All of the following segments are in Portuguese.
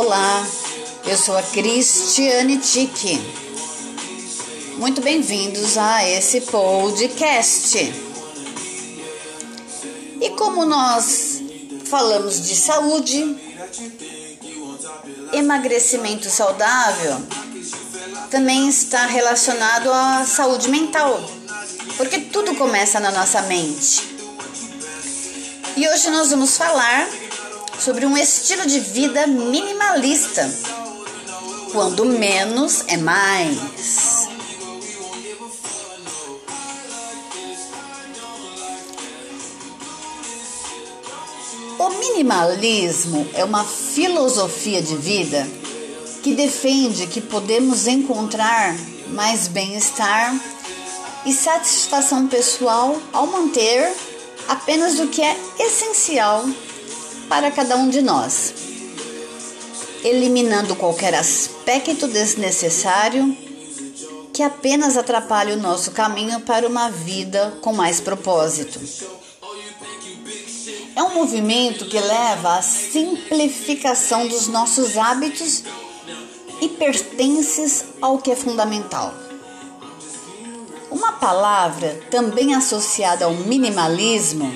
Olá, eu sou a Cristiane Tique. Muito bem-vindos a esse podcast. E como nós falamos de saúde, emagrecimento saudável também está relacionado à saúde mental, porque tudo começa na nossa mente. E hoje nós vamos falar sobre um estilo de vida minimalista. Quando menos é mais. O minimalismo é uma filosofia de vida que defende que podemos encontrar mais bem-estar e satisfação pessoal ao manter apenas o que é essencial para cada um de nós, eliminando qualquer aspecto desnecessário que apenas atrapalhe o nosso caminho para uma vida com mais propósito. É um movimento que leva à simplificação dos nossos hábitos e pertences ao que é fundamental. Uma palavra também associada ao minimalismo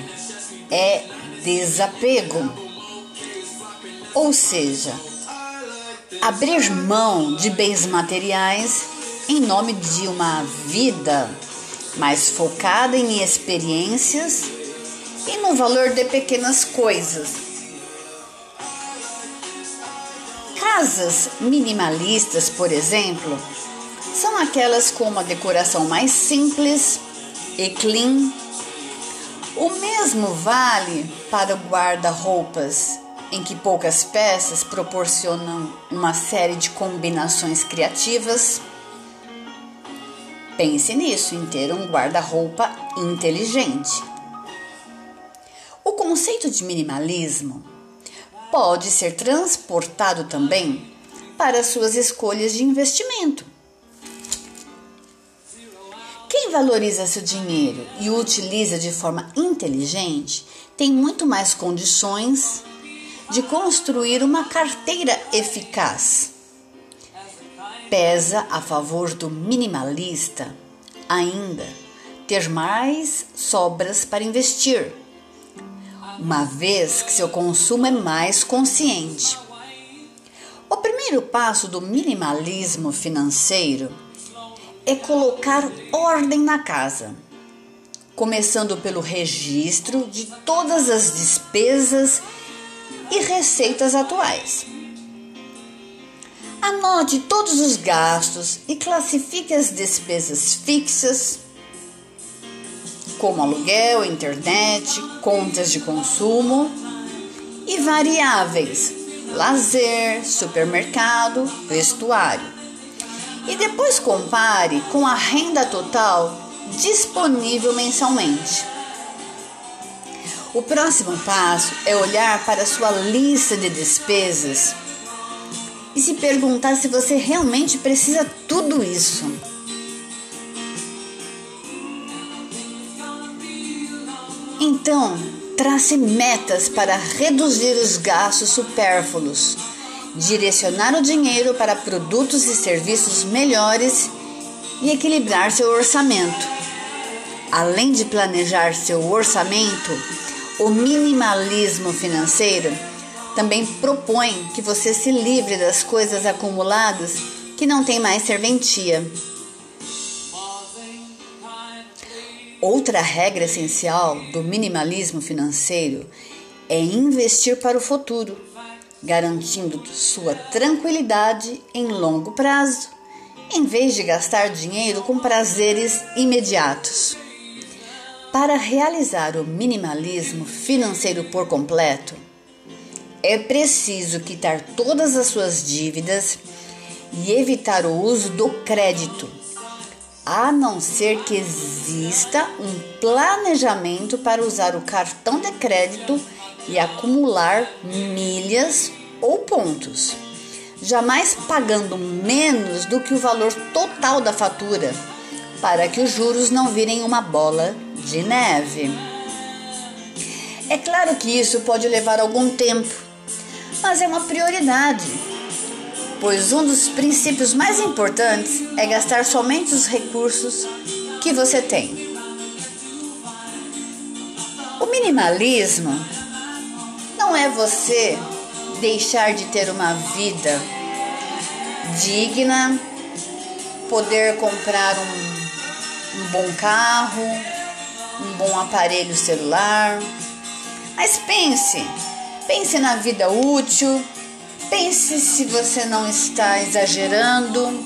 é desapego. Ou seja, abrir mão de bens materiais em nome de uma vida mais focada em experiências e no valor de pequenas coisas. Casas minimalistas, por exemplo, são aquelas com uma decoração mais simples e clean. O mesmo vale para guarda-roupas em que poucas peças proporcionam uma série de combinações criativas. Pense nisso, em ter um guarda-roupa inteligente. O conceito de minimalismo pode ser transportado também para suas escolhas de investimento. Quem valoriza seu dinheiro e o utiliza de forma inteligente tem muito mais condições de construir uma carteira eficaz. Pesa a favor do minimalista ainda ter mais sobras para investir, uma vez que seu consumo é mais consciente. O primeiro passo do minimalismo financeiro é colocar ordem na casa, começando pelo registro de todas as despesas e receitas atuais. Anote todos os gastos e classifique as despesas fixas, como aluguel, internet, contas de consumo, e variáveis, lazer, supermercado, vestuário. E depois compare com a renda total disponível mensalmente. O próximo passo é olhar para sua lista de despesas e se perguntar se você realmente precisa tudo isso. Então, trace metas para reduzir os gastos supérfluos, direcionar o dinheiro para produtos e serviços melhores e equilibrar seu orçamento. Além de planejar seu orçamento, o minimalismo financeiro também propõe que você se livre das coisas acumuladas que não têm mais serventia. Outra regra essencial do minimalismo financeiro é investir para o futuro, garantindo sua tranquilidade em longo prazo, em vez de gastar dinheiro com prazeres imediatos. Para realizar o minimalismo financeiro por completo, é preciso quitar todas as suas dívidas e evitar o uso do crédito, a não ser que exista um planejamento para usar o cartão de crédito e acumular milhas ou pontos, jamais pagando menos do que o valor total da fatura, para que os juros não virem uma bola de neve. É claro que isso pode levar algum tempo, mas é uma prioridade, pois um dos princípios mais importantes é gastar somente os recursos que você tem. O minimalismo não é você deixar de ter uma vida digna, poder comprar um, um bom carro, um bom aparelho celular. Mas pense, pense na vida útil, pense se você não está exagerando,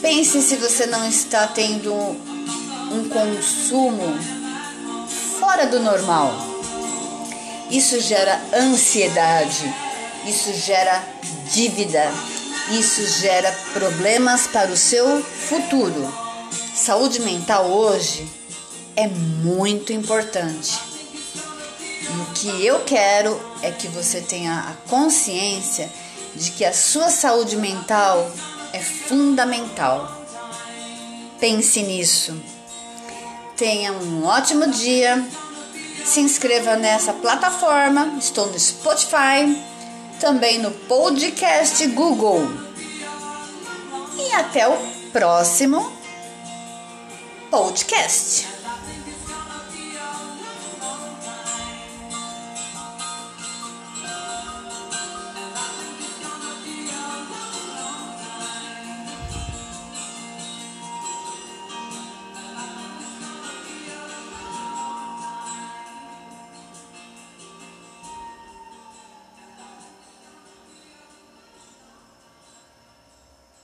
pense se você não está tendo um consumo fora do normal. Isso gera ansiedade, isso gera dívida, isso gera problemas para o seu futuro. Saúde mental hoje é muito importante. E o que eu quero é que você tenha a consciência de que a sua saúde mental é fundamental. Pense nisso. Tenha um ótimo dia se inscreva nessa plataforma. Estou no Spotify, também no podcast Google. E até o próximo podcast.